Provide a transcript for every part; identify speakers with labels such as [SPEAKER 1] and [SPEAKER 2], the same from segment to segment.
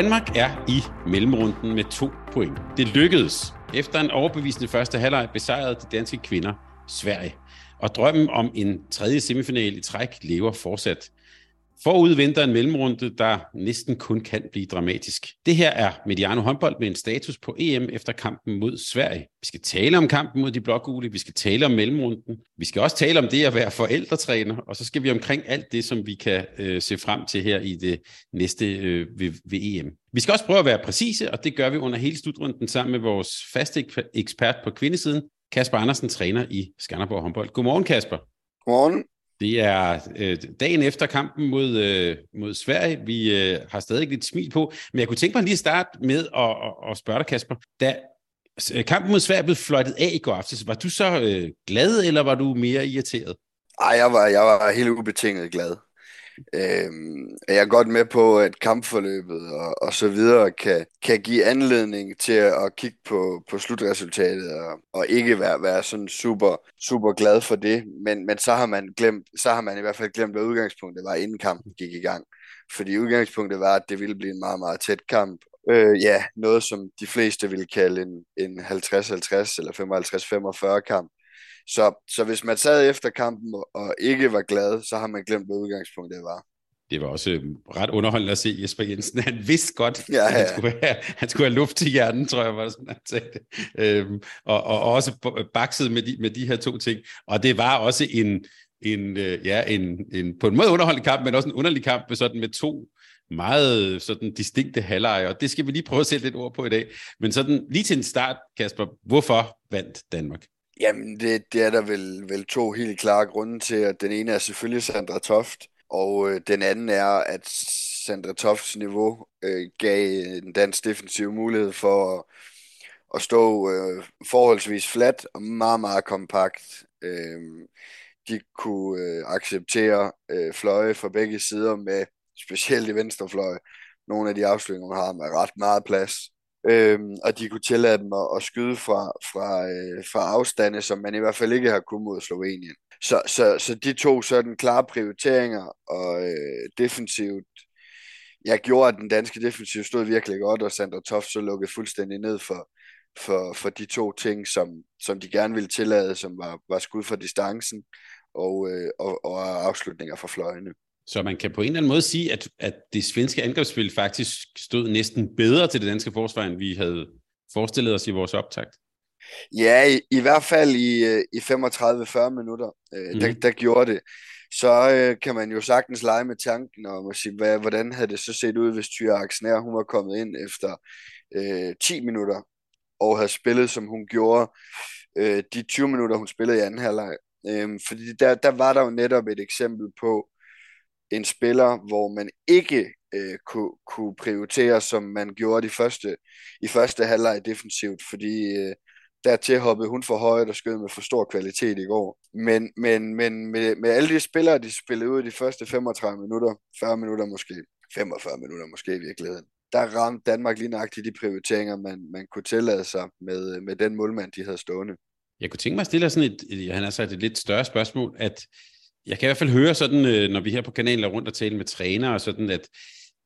[SPEAKER 1] Danmark er i mellemrunden med to point. Det lykkedes. Efter en overbevisende første halvleg besejrede de danske kvinder Sverige. Og drømmen om en tredje semifinal i træk lever fortsat. Forud venter en mellemrunde, der næsten kun kan blive dramatisk. Det her er Mediano håndbold med en status på EM efter kampen mod Sverige. Vi skal tale om kampen mod de blågule, vi skal tale om mellemrunden, vi skal også tale om det at være forældretræner, og så skal vi omkring alt det, som vi kan øh, se frem til her i det næste øh, ved, ved EM. Vi skal også prøve at være præcise, og det gør vi under hele slutrunden sammen med vores faste ekspert på kvindesiden, Kasper Andersen, træner i Skanderborg håndbold. Godmorgen, Kasper.
[SPEAKER 2] Godmorgen.
[SPEAKER 1] Det er øh, dagen efter kampen mod, øh, mod Sverige. Vi øh, har stadig lidt smil på. Men jeg kunne tænke mig lige at starte med at, at, at spørge dig, Kasper. Da øh, kampen mod Sverige blev fløjtet af i går aftes, var du så øh, glad, eller var du mere irriteret?
[SPEAKER 2] Nej, jeg var, jeg var helt ubetinget glad. Øhm, jeg er godt med på, at kampforløbet og, og så videre kan, kan give anledning til at kigge på, på slutresultatet og, og ikke være, være sådan super, super glad for det. Men, men så, har man glemt, så har man i hvert fald glemt, hvad udgangspunktet var, inden kampen gik i gang. Fordi udgangspunktet var, at det ville blive en meget, meget tæt kamp. Øh, ja, noget som de fleste ville kalde en, en 50-50 eller 55-45 kamp. Så, så hvis man sad efter kampen og ikke var glad, så har man glemt, hvad udgangspunktet var.
[SPEAKER 1] Det var også øh, ret underholdende at se Jesper Jensen. Han vidste godt,
[SPEAKER 2] ja, ja.
[SPEAKER 1] at han skulle, have, han skulle have luft til hjernen, tror jeg, var sådan, han sagde det. Øhm, og, og, også bakset med de, med de her to ting. Og det var også en, en, øh, ja, en, en på en måde underholdende kamp, men også en underlig kamp med, sådan med to meget sådan distinkte halvleje, og det skal vi lige prøve at sætte lidt ord på i dag. Men sådan lige til en start, Kasper, hvorfor vandt Danmark?
[SPEAKER 2] Jamen, det, det er der vel, vel to helt klare grunde til, at den ene er selvfølgelig Sandra Toft, og øh, den anden er, at Sandra Tofts niveau øh, gav en dansk defensiv mulighed for at, at stå øh, forholdsvis fladt og meget, meget kompakt. Øh, de kunne øh, acceptere øh, fløje fra begge sider med, specielt i venstrefløje, nogle af de afslutninger, hun har med ret meget plads øhm, og de kunne tillade dem at, at skyde fra, fra, øh, fra afstande, som man i hvert fald ikke har kunnet mod Slovenien. Så, så, så de to sådan klare prioriteringer, og øh, defensivt, jeg gjorde, at den danske defensiv stod virkelig godt, og Sandra Toft så lukkede fuldstændig ned for, for, for de to ting, som, som de gerne ville tillade, som var, var skud fra distancen og, øh, og, og afslutninger fra fløjene.
[SPEAKER 1] Så man kan på en eller anden måde sige, at, at det svenske angrebsspil faktisk stod næsten bedre til det danske forsvar, end vi havde forestillet os i vores optakt.
[SPEAKER 2] Ja, i, i hvert fald i, øh, i 35-40 minutter, øh, mm. der, mhm. der gjorde det. Så øh, kan man jo sagtens lege med tanken om at sige, hvad, hvordan havde det så set ud, hvis Tyre Aksner, hun var kommet ind efter øh, 10 minutter, og havde spillet, som hun gjorde øh, de 20 minutter, hun spillede i anden halvleg. Øh, fordi der, der var der jo netop et eksempel på, en spiller, hvor man ikke øh, kunne, kunne prioritere, som man gjorde de første, i første halvleg defensivt, fordi øh, dertil hoppede hun for højt og skød med for stor kvalitet i går. Men, men, men med, med alle de spillere, de spillede ud de første 35 minutter, 40 minutter måske, 45 minutter måske i virkeligheden, der ramte Danmark lige nøjagtigt de prioriteringer, man, man kunne tillade sig med, med den målmand, de havde stående.
[SPEAKER 1] Jeg kunne tænke mig at stille sådan et han har sagt et lidt større spørgsmål, at jeg kan i hvert fald høre sådan, øh, når vi her på kanalen er rundt og taler med trænere, og sådan at,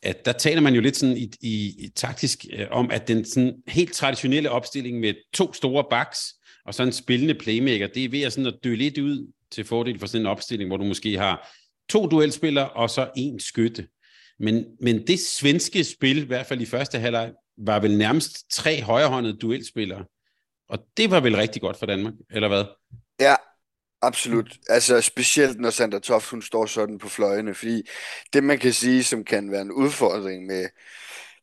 [SPEAKER 1] at der taler man jo lidt sådan i, i, i taktisk øh, om, at den sådan helt traditionelle opstilling med to store backs og så en spillende playmaker, det er ved at, sådan at dø lidt ud til fordel for sådan en opstilling, hvor du måske har to duelspillere og så en skytte. Men, men det svenske spil, i hvert fald i første halvleg, var vel nærmest tre højrehåndede duelspillere. Og det var vel rigtig godt for Danmark, eller hvad?
[SPEAKER 2] Ja, Absolut. Altså specielt når Sandra Toft hun står sådan på fløjene, fordi det man kan sige, som kan være en udfordring med,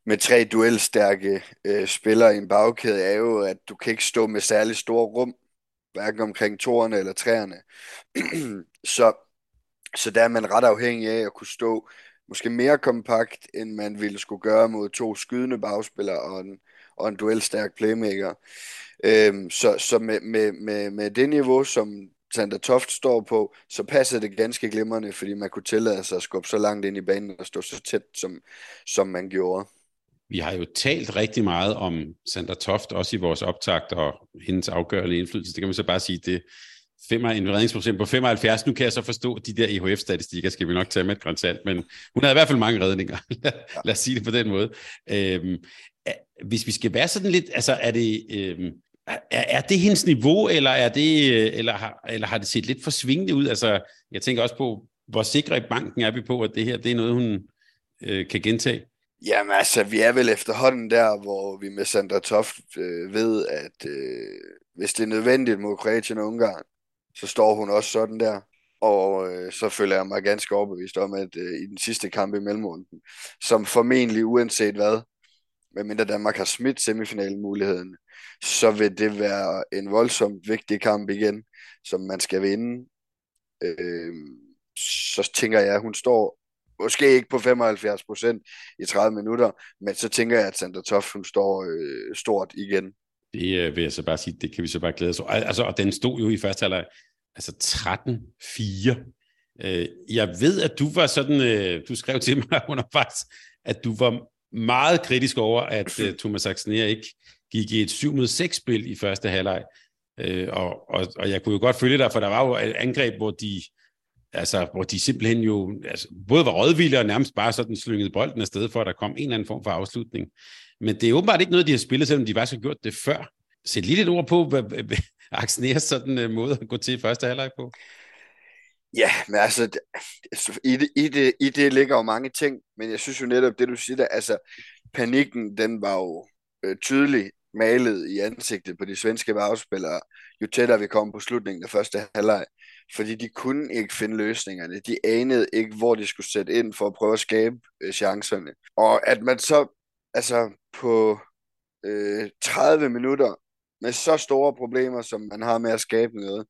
[SPEAKER 2] med tre duelstærke øh, spillere i en bagkæde, er jo, at du kan ikke stå med særlig store rum, hverken omkring toerne eller træerne. Så Så der er man ret afhængig af at kunne stå måske mere kompakt, end man ville skulle gøre mod to skydende bagspillere og en, og en duelstærk playmaker. Øhm, så så med, med, med, med det niveau, som Sander Toft står på, så passer det ganske glimrende, fordi man kunne tillade sig at skubbe så langt ind i banen og stå så tæt, som, som man gjorde.
[SPEAKER 1] Vi har jo talt rigtig meget om Sander Toft, også i vores optakt og hendes afgørende indflydelse. Det kan man så bare sige, det en redningsprocent på 75. Nu kan jeg så forstå, at de der EHF-statistikker skal vi nok tage med et grænsalt, men hun havde i hvert fald mange redninger. Lad os sige det på den måde. Øhm, hvis vi skal være sådan lidt, altså er det, øhm, er, er det hendes niveau, eller, er det, eller, har, eller har det set lidt for svingende ud? Altså, jeg tænker også på, hvor sikre i banken er vi på, at det her det er noget, hun øh, kan gentage?
[SPEAKER 2] Jamen altså, vi er vel efterhånden der, hvor vi med Sandra Toft øh, ved, at øh, hvis det er nødvendigt mod Kroatien og Ungarn, så står hun også sådan der. Og øh, så føler jeg mig ganske overbevist om, at øh, i den sidste kamp i mellemrunden, som formentlig uanset hvad, medmindre Danmark har smidt semifinalmuligheden, så vil det være en voldsomt vigtig kamp igen, som man skal vinde. Øh, så tænker jeg, at hun står måske ikke på 75 procent i 30 minutter, men så tænker jeg, at Sandra Toft, hun står øh, stort igen.
[SPEAKER 1] Det øh, vil jeg så bare sige, det kan vi så bare glæde os over. Altså, og den stod jo i første halvleg, altså 13-4. Øh, jeg ved, at du var sådan, øh, du skrev til mig undervejs, at du var meget kritisk over, at uh, Thomas Axner ikke gik i et 7 mod 6 spil i første halvleg. Uh, og, og, og jeg kunne jo godt følge dig, for der var jo et angreb, hvor de, altså, hvor de simpelthen jo altså, både var rådvilde og nærmest bare sådan slyngede bolden afsted, for at der kom en eller anden form for afslutning. Men det er åbenbart ikke noget, de har spillet, selvom de faktisk har gjort det før. Sæt lige lidt ord på, hvad, hvad Axners sådan uh, måde at gå til første halvleg på.
[SPEAKER 2] Ja, men altså, altså, i det, i, det, i det ligger jo mange ting, men jeg synes jo netop, det du siger der, altså, panikken, den var jo øh, tydelig malet i ansigtet på de svenske bagspillere, jo tættere vi kom på slutningen af første halvleg, fordi de kunne ikke finde løsningerne. De anede ikke, hvor de skulle sætte ind for at prøve at skabe øh, chancerne. Og at man så, altså på øh, 30 minutter, med så store problemer, som man har med at skabe noget,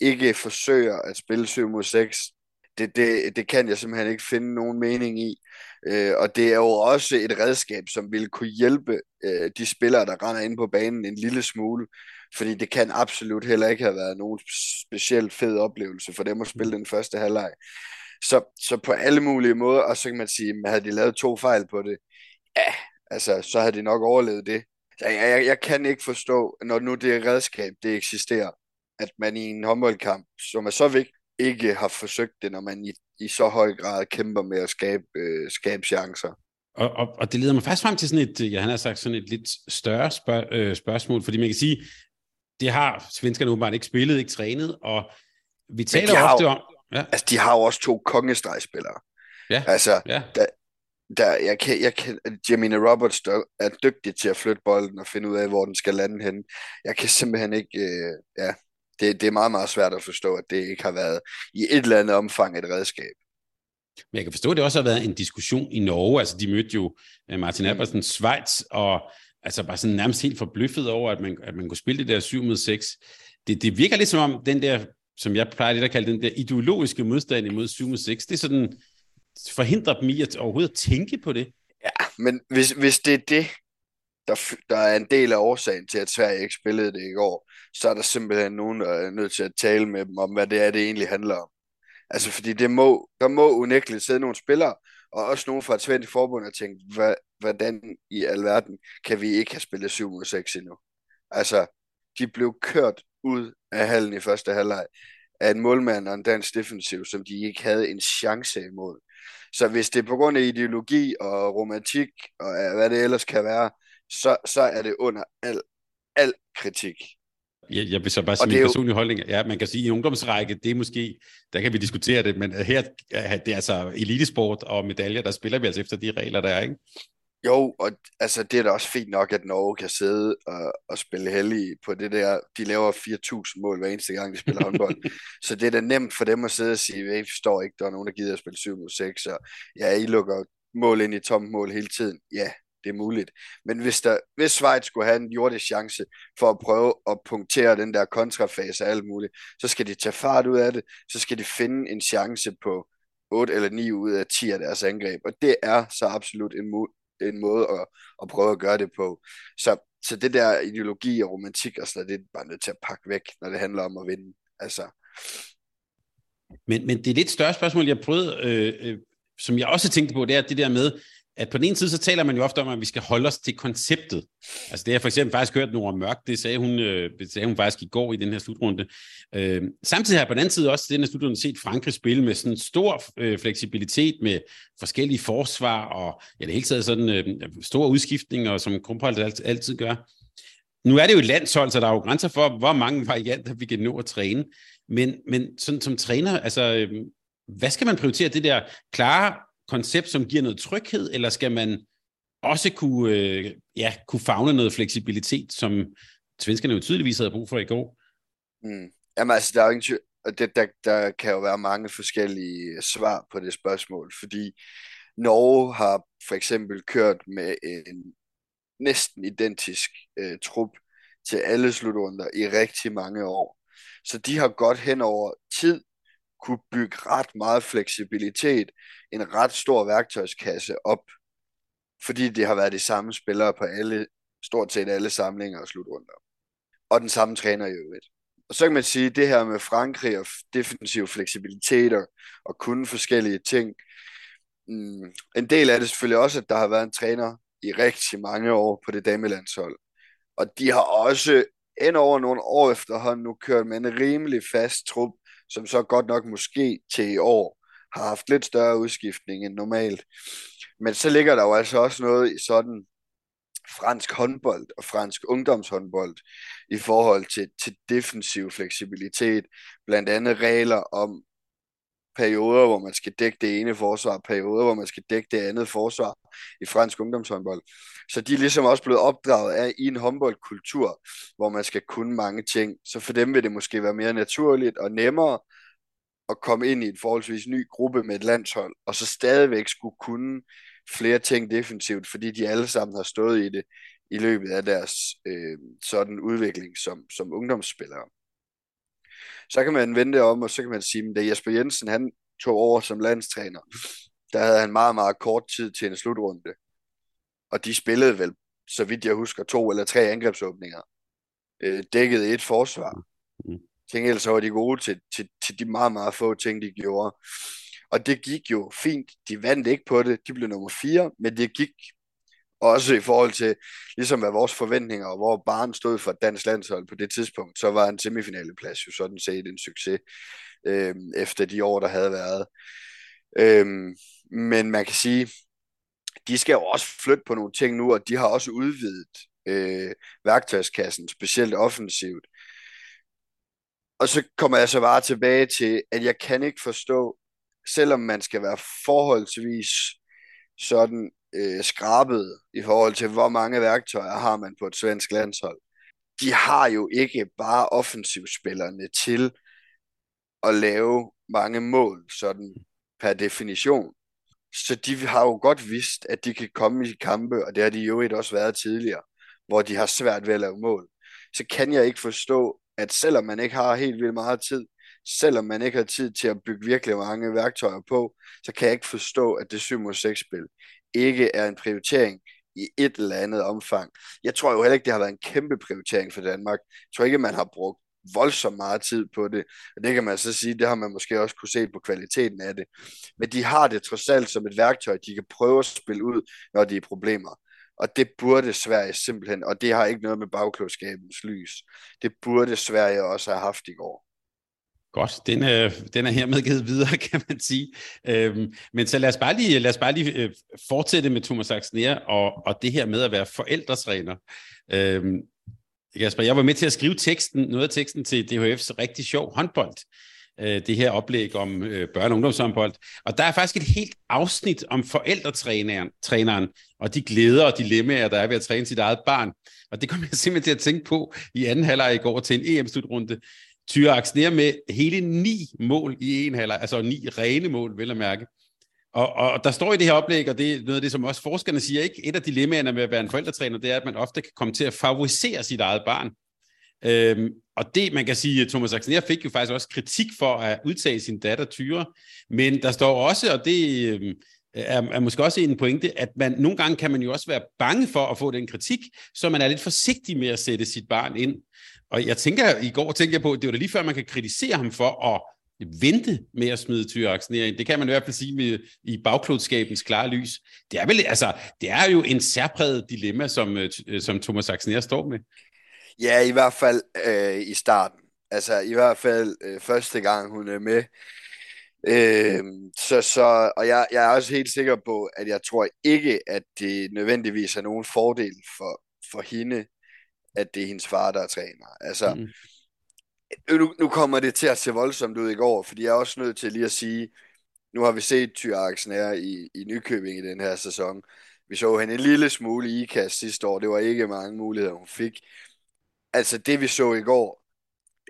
[SPEAKER 2] ikke forsøger at spille 7 mod 6, det, det, det kan jeg simpelthen ikke finde nogen mening i. Øh, og det er jo også et redskab, som vil kunne hjælpe øh, de spillere, der render ind på banen en lille smule. Fordi det kan absolut heller ikke have været nogen specielt fed oplevelse for dem at spille den første halvleg. Så, så på alle mulige måder, og så kan man sige, at havde de lavet to fejl på det, ja, altså, så havde de nok overlevet det. Jeg, jeg, jeg kan ikke forstå, når nu det redskab, det eksisterer, at man i en håndboldkamp, som er så vigtig, ikke har forsøgt det, når man i, i så høj grad kæmper med at skabe, øh, skabe chancer.
[SPEAKER 1] Og, og, og det leder mig faktisk frem til sådan et, ja, han har sagt sådan et lidt større spørg, øh, spørgsmål, fordi man kan sige, det har svenskerne åbenbart ikke spillet, ikke trænet, og vi taler ofte jo, om...
[SPEAKER 2] Ja. Altså, de har jo også to kongestregspillere.
[SPEAKER 1] Ja,
[SPEAKER 2] altså,
[SPEAKER 1] ja.
[SPEAKER 2] Der, der, jeg kan, jeg kan, Jamina Roberts der er dygtig til at flytte bolden og finde ud af, hvor den skal lande henne. Jeg kan simpelthen ikke, øh, ja, det, det er meget, meget svært at forstå, at det ikke har været i et eller andet omfang et redskab.
[SPEAKER 1] Men jeg kan forstå, at det også har været en diskussion i Norge. Altså, de mødte jo øh, Martin Albertsen, Schweiz, og altså bare sådan nærmest helt forbløffet over, at man, at man kunne spille det der 7 mod 6. Det, det virker lidt som om den der, som jeg plejer lidt at kalde den der ideologiske modstand imod 7 mod 6, det er sådan, forhindrer dem i at overhovedet at tænke på det.
[SPEAKER 2] Ja, men hvis, hvis det er det, der, der er en del af årsagen til, at Sverige ikke spillede det i går, så er der simpelthen nogen, der er nødt til at tale med dem om, hvad det er, det egentlig handler om. Altså, fordi det må, der må unægteligt sidde nogle spillere, og også nogen fra et svensk forbund, og tænke, hvad, hvordan i alverden kan vi ikke have spillet 7 mod 6 endnu? Altså, de blev kørt ud af hallen i første halvleg af en målmand og en dansk defensiv, som de ikke havde en chance imod. Så hvis det er på grund af ideologi og romantik og hvad det ellers kan være, så, så er det under al, al kritik.
[SPEAKER 1] Jeg, jeg vil så bare sige min personlige jo... holdning. Ja, man kan sige, at i ungdomsrække, det er måske, der kan vi diskutere det, men her det er altså elitesport og medaljer, der spiller vi altså efter de regler, der er, ikke?
[SPEAKER 2] Jo, og altså, det er da også fint nok, at Norge kan sidde og, og spille heldig på det der. De laver 4.000 mål hver eneste gang, de spiller håndbold. så det er da nemt for dem at sidde og sige, jeg forstår ikke, der er nogen, der gider at spille 7 mod 6, og ja, I lukker mål ind i tomt mål hele tiden. Ja, det er muligt. Men hvis, der, hvis Schweiz skulle have en jordisk chance for at prøve at punktere den der kontrafase og alt muligt, så skal de tage fart ud af det, så skal de finde en chance på 8 eller 9 ud af 10 af deres angreb. Og det er så absolut en, mu- en måde at, at prøve at gøre det på. Så, så det der ideologi og romantik og sådan noget, det er bare nødt til at pakke væk, når det handler om at vinde. Altså.
[SPEAKER 1] Men, men det er lidt større spørgsmål, jeg prøvede, øh, øh, som jeg også tænkte på, det er det der med, at på den ene side, så taler man jo ofte om, at vi skal holde os til konceptet. Altså det har jeg for eksempel faktisk hørt Nora Mørk, det sagde hun, øh, det sagde hun faktisk i går i den her slutrunde. Øh, samtidig har jeg på den anden side også i den her slutrunde set Frankrig spille med sådan stor øh, fleksibilitet med forskellige forsvar og ja, det hele taget sådan øh, store udskiftninger, som Krumpholdt altid, altid gør. Nu er det jo et landshold, så der er jo grænser for, hvor mange varianter vi kan nå at træne. Men, men sådan som træner, altså, øh, hvad skal man prioritere? Det der klare koncept, som giver noget tryghed, eller skal man også kunne, øh, ja, kunne fagne noget fleksibilitet, som svenskerne jo tydeligvis havde brug for i går?
[SPEAKER 2] Mm. Jamen altså, der er jo ingen det, der, der kan jo være mange forskellige svar på det spørgsmål, fordi Norge har for eksempel kørt med en næsten identisk øh, trup til alle slutrunder i rigtig mange år. Så de har godt hen over tid kunne bygge ret meget fleksibilitet, en ret stor værktøjskasse op, fordi det har været de samme spillere på alle, stort set alle samlinger og slutrunder. Og den samme træner i øvrigt. Og så kan man sige, at det her med Frankrig og defensiv fleksibiliteter og kunne forskellige ting, mm, en del af det selvfølgelig også, at der har været en træner i rigtig mange år på det damelandshold. Og de har også end over nogle år efterhånden nu kørt med en rimelig fast trup, som så godt nok måske til i år har haft lidt større udskiftning end normalt. Men så ligger der jo altså også noget i sådan fransk håndbold og fransk ungdomshåndbold i forhold til, til defensiv fleksibilitet, blandt andet regler om perioder, hvor man skal dække det ene forsvar, perioder, hvor man skal dække det andet forsvar i fransk ungdomshåndbold. Så de er ligesom også blevet opdraget af i en håndboldkultur, hvor man skal kunne mange ting. Så for dem vil det måske være mere naturligt og nemmere at komme ind i en forholdsvis ny gruppe med et landshold, og så stadigvæk skulle kunne flere ting defensivt, fordi de alle sammen har stået i det i løbet af deres øh, sådan udvikling som, som ungdomsspillere. Så kan man vende det om, og så kan man sige, at Jesper Jensen han tog over som landstræner, der havde han meget, meget kort tid til en slutrunde. Og de spillede vel, så vidt jeg husker, to eller tre angrebsåbninger. Øh, dækkede et forsvar. Mm. Tænk ellers så var de gode til, til, til de meget, meget få ting, de gjorde. Og det gik jo fint. De vandt ikke på det. De blev nummer fire, men det gik også i forhold til, ligesom hvad vores forventninger, og hvor barn stod for dansk landshold på det tidspunkt, så var en semifinaleplads jo sådan set en succes, øh, efter de år, der havde været. Øh, men man kan sige, de skal jo også flytte på nogle ting nu, og de har også udvidet øh, værktøjskassen, specielt offensivt. Og så kommer jeg så bare tilbage til, at jeg kan ikke forstå, selvom man skal være forholdsvis sådan øh, skrabet i forhold til, hvor mange værktøjer har man på et svensk landshold. De har jo ikke bare offensivspillerne til at lave mange mål, sådan per definition. Så de har jo godt vidst, at de kan komme i kampe, og det har de jo også været tidligere, hvor de har svært ved at lave mål. Så kan jeg ikke forstå, at selvom man ikke har helt vildt meget tid, selvom man ikke har tid til at bygge virkelig mange værktøjer på, så kan jeg ikke forstå, at det 7 mod 6 spil ikke er en prioritering i et eller andet omfang. Jeg tror jo heller ikke, det har været en kæmpe prioritering for Danmark. Jeg tror ikke, man har brugt voldsomt meget tid på det. Og det kan man så sige, det har man måske også kunne se på kvaliteten af det. Men de har det trods alt som et værktøj, de kan prøve at spille ud, når de er problemer. Og det burde Sverige simpelthen, og det har ikke noget med bagklodskabens lys. Det burde Sverige også have haft i går.
[SPEAKER 1] Godt, den øh, den er hermed givet videre, kan man sige. Øhm, men så lad os bare lige, lad os bare lige øh, fortsætte med Thomas Axner og, og det her med at være forældresræner. Øhm, Jasper, jeg var med til at skrive teksten, noget af teksten til DHF's rigtig sjov håndbold. Øh, det her oplæg om øh, børne- og ungdomshåndbold. Og der er faktisk et helt afsnit om forældretræneren træneren, og de glæder og dilemmaer, der er ved at træne sit eget barn. Og det kom jeg simpelthen til at tænke på i anden halvleg i går til en EM-slutrunde. Tyre Axner med hele ni mål i en halvleg, altså ni rene mål, vel at mærke. Og, og der står i det her oplæg, og det er noget af det, som også forskerne siger, ikke? Et af dilemmaerne med at være en forældretræner, det er, at man ofte kan komme til at favorisere sit eget barn. Øhm, og det, man kan sige, at Thomas Axner fik jo faktisk også kritik for at udtage sin datter Tyre, men der står også, og det øhm, er, er måske også en pointe, at man nogle gange kan man jo også være bange for at få den kritik, så man er lidt forsigtig med at sætte sit barn ind. Og jeg tænker, i går tænkte jeg på, at det var da lige før, man kan kritisere ham for at vente med at smide Tyraks ned. Det kan man i hvert fald sige med, i bagklodskabens klare lys. Det er, vel, altså, det er jo en særpræget dilemma, som, øh, øh, som Thomas Axner står med.
[SPEAKER 2] Ja, i hvert fald øh, i starten. Altså i hvert fald øh, første gang hun er med. Øh, så, så, og jeg, jeg er også helt sikker på, at jeg tror ikke, at det nødvendigvis er nogen fordel for, for hende, at det er hendes far, der er træner. Altså, mm. nu, nu kommer det til at se voldsomt ud i går, fordi jeg er også nødt til lige at sige, nu har vi set Tyre Axner i, i Nykøbing i den her sæson. Vi så hende en lille smule i IKAST sidste år. Det var ikke mange muligheder, hun fik altså det vi så i går,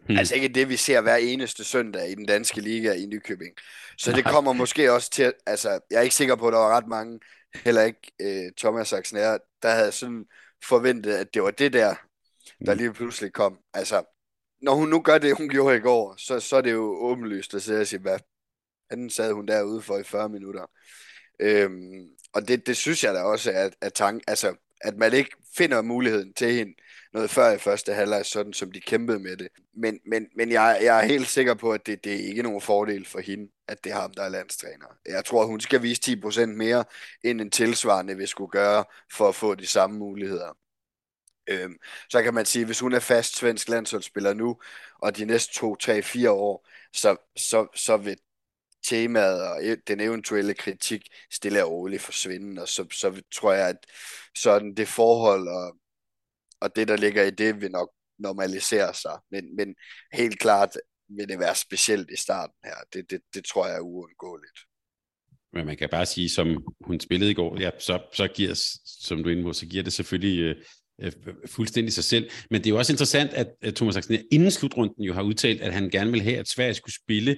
[SPEAKER 2] hmm. altså ikke det vi ser hver eneste søndag i den danske liga i Nykøbing. Så det kommer måske også til, altså jeg er ikke sikker på, at der var ret mange, heller ikke øh, Thomas Axner, der havde sådan forventet, at det var det der, der lige pludselig kom. Altså, når hun nu gør det, hun gjorde i går, så, så er det jo åbenlyst at sidde og sige, hvad anden sad hun derude for i 40 minutter. Øhm, og det, det synes jeg da også at, at, tank, altså, at man ikke finder muligheden til hende noget før i første halvleg, sådan som de kæmpede med det. Men, men, men jeg, jeg er helt sikker på, at det, det er ikke nogen fordel for hende, at det er ham, der er landstræner. Jeg tror, at hun skal vise 10% mere, end en tilsvarende vil skulle gøre, for at få de samme muligheder. Øhm, så kan man sige, at hvis hun er fast svensk landsholdsspiller nu, og de næste 2, 3, 4 år, så, så, så vil temaet og e- den eventuelle kritik stille og roligt forsvinde, og så, så tror jeg, at sådan det forhold og og det, der ligger i det, vil nok normalisere sig. Men, men helt klart vil det være specielt i starten her. Det, det, det tror jeg er uundgåeligt.
[SPEAKER 1] Men man kan bare sige, som hun spillede i går, ja, så, så giver, som du er inde på, så giver det selvfølgelig øh, øh, fuldstændig sig selv. Men det er jo også interessant, at, at Thomas Axner inden slutrunden jo har udtalt, at han gerne vil have, at Sverige skulle spille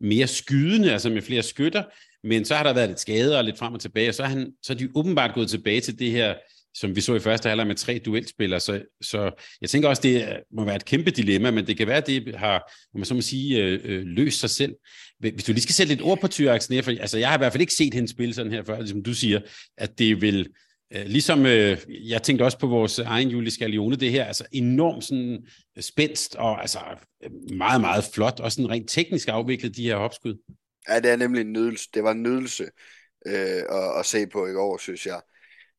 [SPEAKER 1] mere skydende, altså med flere skytter, men så har der været lidt skader og lidt frem og tilbage, og så er, han, så er de åbenbart gået tilbage til det her som vi så i første halvleg med tre duelspillere. Så, så jeg tænker også, det må være et kæmpe dilemma, men det kan være, at det har, må man så må sige, øh, øh løst sig selv. Hvis du lige skal sætte lidt ord på Thyre Axner, for altså, jeg har i hvert fald ikke set hende spille sådan her før, som du siger, at det vil, Øh, ligesom øh, jeg tænkte også på vores egen Julie Scalione, det her, altså enormt sådan øh, spændst og altså øh, meget, meget flot, og sådan rent teknisk afviklet de her hopskud.
[SPEAKER 2] Ja, det er nemlig en nydelse. Det var en nydelse øh, at, at se på i går, synes jeg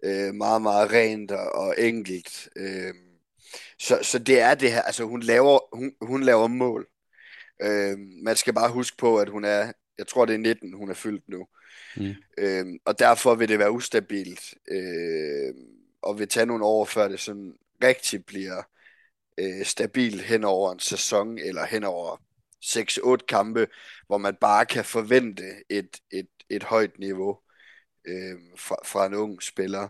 [SPEAKER 2] øh, meget, meget rent og, og enkelt. Øh, så, så det er det her, altså hun laver, hun, hun laver mål. Øh, man skal bare huske på, at hun er, jeg tror det er 19, hun er fyldt nu. Mm. Øh, og derfor vil det være ustabilt, øh, og vil tage nogle år, før det sådan rigtig bliver øh, stabilt hen over en sæson, eller hen over 6-8 kampe, hvor man bare kan forvente et, et, et højt niveau øh, fra, fra en ung spiller.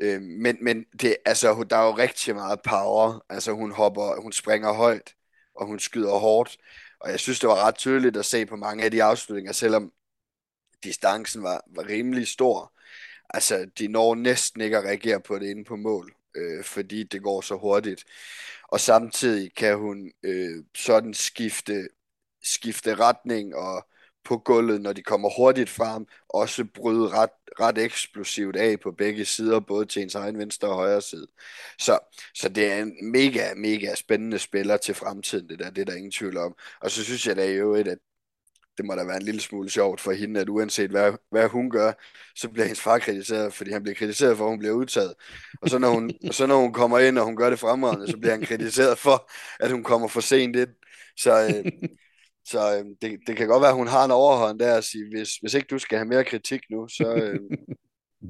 [SPEAKER 2] Øh, men men det, altså, der er jo rigtig meget power. Altså, hun hopper, hun springer højt, og hun skyder hårdt. Og jeg synes, det var ret tydeligt at se på mange af de afslutninger, selvom distancen var, var rimelig stor. Altså, de når næsten ikke at reagere på det inde på mål, øh, fordi det går så hurtigt. Og samtidig kan hun øh, sådan skifte, skifte retning og på gulvet, når de kommer hurtigt frem, også bryde ret, ret eksplosivt af på begge sider, både til ens egen venstre og højre side. Så, så det er en mega, mega spændende spiller til fremtiden, det der, det er der ingen tvivl om. Og så synes jeg da i øvrigt, at det må da være en lille smule sjovt for hende, at uanset hvad, hvad hun gør, så bliver hendes far kritiseret, fordi han bliver kritiseret for, at hun bliver udtaget. Og så når hun, og så når hun kommer ind, og hun gør det fremragende, så bliver han kritiseret for, at hun kommer for sent ind. Så, øh, så øh, det, det kan godt være, at hun har en overhånd der at sige, hvis, hvis ikke du skal have mere kritik nu, så... Øh...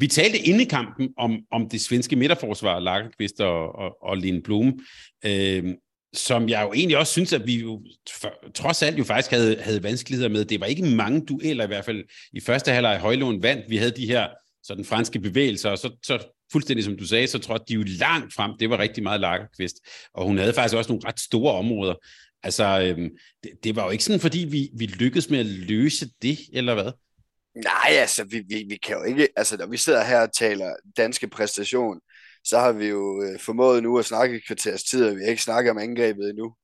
[SPEAKER 1] Vi talte inde i kampen om, om det svenske midterforsvar, Lagerqvist og, og, og Lene Blum, øh, som jeg jo egentlig også synes, at vi jo for, trods alt jo faktisk havde, havde vanskeligheder med. Det var ikke mange dueller i hvert fald. I første halvleg Højlund vandt. Vi havde de her sådan franske bevægelser, og så, så fuldstændig som du sagde, så trådte de jo langt frem. Det var rigtig meget Lagerqvist. Og hun havde faktisk også nogle ret store områder. Altså, øhm, det, det var jo ikke sådan, fordi vi, vi lykkedes med at løse det, eller hvad?
[SPEAKER 2] Nej, altså, vi, vi, vi kan jo ikke, altså, når vi sidder her og taler danske præstation, så har vi jo øh, formået nu at snakke i kvarters tid, og vi har ikke snakket om angrebet endnu.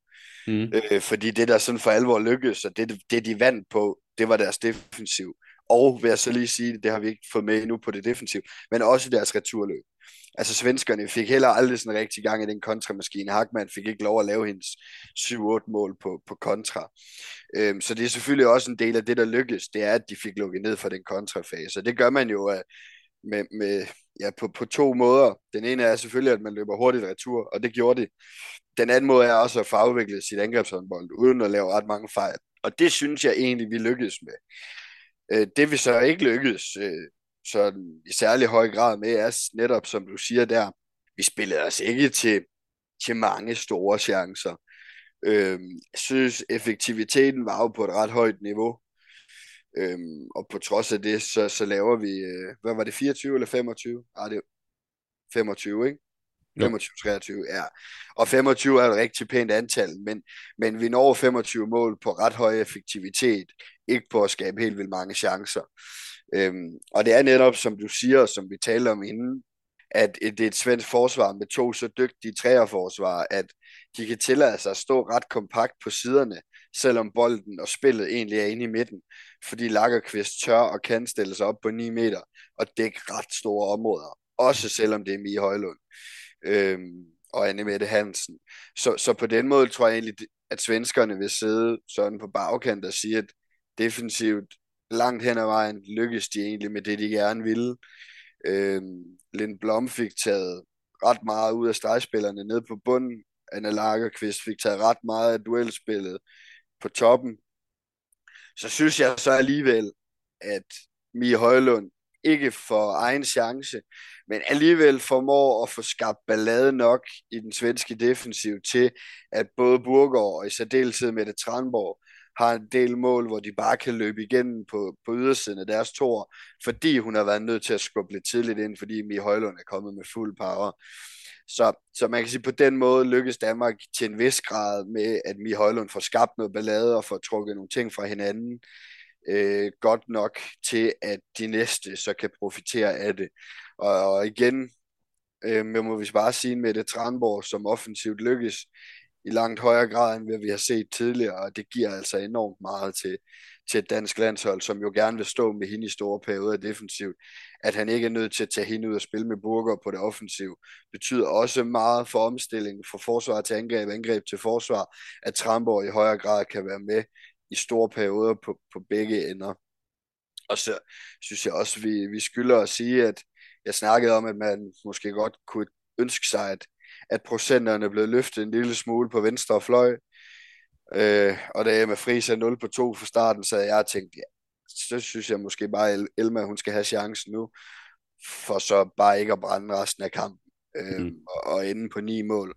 [SPEAKER 2] Mm. Øh, fordi det, der sådan for alvor lykkedes, og det, det de vandt på, det var deres defensiv. Og vil jeg så lige sige, det har vi ikke fået med endnu på det defensiv, men også deres returløb. Altså svenskerne fik heller aldrig sådan rigtig gang i den kontramaskine. Hackman fik ikke lov at lave hendes 7-8 mål på, på kontra. Øhm, så det er selvfølgelig også en del af det, der lykkedes, det er, at de fik lukket ned for den kontrafase. Og det gør man jo uh, med, med, ja, på, på to måder. Den ene er selvfølgelig, at man løber hurtigt retur, og det gjorde det. Den anden måde er også at fagudvikle sit angrebshåndbold, uden at lave ret mange fejl. Og det synes jeg egentlig, vi lykkedes med. Øh, det vi så ikke lykkedes øh, så i særlig høj grad med, er netop, som du siger der, vi spillede os ikke til, til mange store chancer. Øh, jeg synes, effektiviteten var jo på et ret højt niveau. Øhm, og på trods af det, så, så laver vi, øh, hvad var det, 24 eller 25? Ah, det er 25, ikke? 25-23, ja. Og 25 er et rigtig pænt antal, men, men vi når 25 mål på ret høj effektivitet, ikke på at skabe helt vildt mange chancer. Øhm, og det er netop, som du siger, som vi talte om inden, at det er et svensk forsvar med to så dygtige træerforsvar, at de kan tillade sig at stå ret kompakt på siderne, selvom bolden og spillet egentlig er inde i midten, fordi Lagerqvist tør og kan stille sig op på 9 meter og dække ret store områder, også selvom det er Mie Højlund øhm, og Anne Mette Hansen. Så, så på den måde tror jeg egentlig, at svenskerne vil sidde sådan på bagkant og sige, at defensivt langt hen ad vejen lykkedes de egentlig med det, de gerne ville. Øhm, Lind Blom fik taget ret meget ud af stregspillerne ned på bunden. Anna Lagerqvist fik taget ret meget af duelspillet på toppen. Så synes jeg så alligevel, at Mie Højlund ikke får egen chance, men alligevel formår at få skabt ballade nok i den svenske defensiv til, at både Burgård og i særdeleshed Mette Tranborg har en del mål, hvor de bare kan løbe igennem på, på ydersiden af deres tor, fordi hun har været nødt til at skubbe lidt tidligt ind, fordi Mie Højlund er kommet med fuld power. Så, så man kan sige, på den måde lykkes Danmark til en vis grad med, at Mie Højlund får skabt noget ballade og får trukket nogle ting fra hinanden øh, godt nok til, at de næste så kan profitere af det. Og, og igen, øh, må vi bare sige med det Tranborg, som offensivt lykkes i langt højere grad, end hvad vi har set tidligere, og det giver altså enormt meget til, til et dansk landshold, som jo gerne vil stå med hende i store perioder defensivt. At han ikke er nødt til at tage hende ud og spille med burger på det offensiv, betyder også meget for omstilling, fra forsvar til angreb, angreb til forsvar, at Tramborg i højere grad kan være med i store perioder på, på begge ender. Og så synes jeg også, vi, vi skylder at sige, at jeg snakkede om, at man måske godt kunne ønske sig, at, at procenterne blev løftet en lille smule på venstre fløj. Øh, og da Emma Friis er 0 på 2 for starten, så jeg tænkt, ja, så synes jeg måske bare, at Elma hun skal have chancen nu, for så bare ikke at brænde resten af kampen øh, mm. og, og ende på ni mål.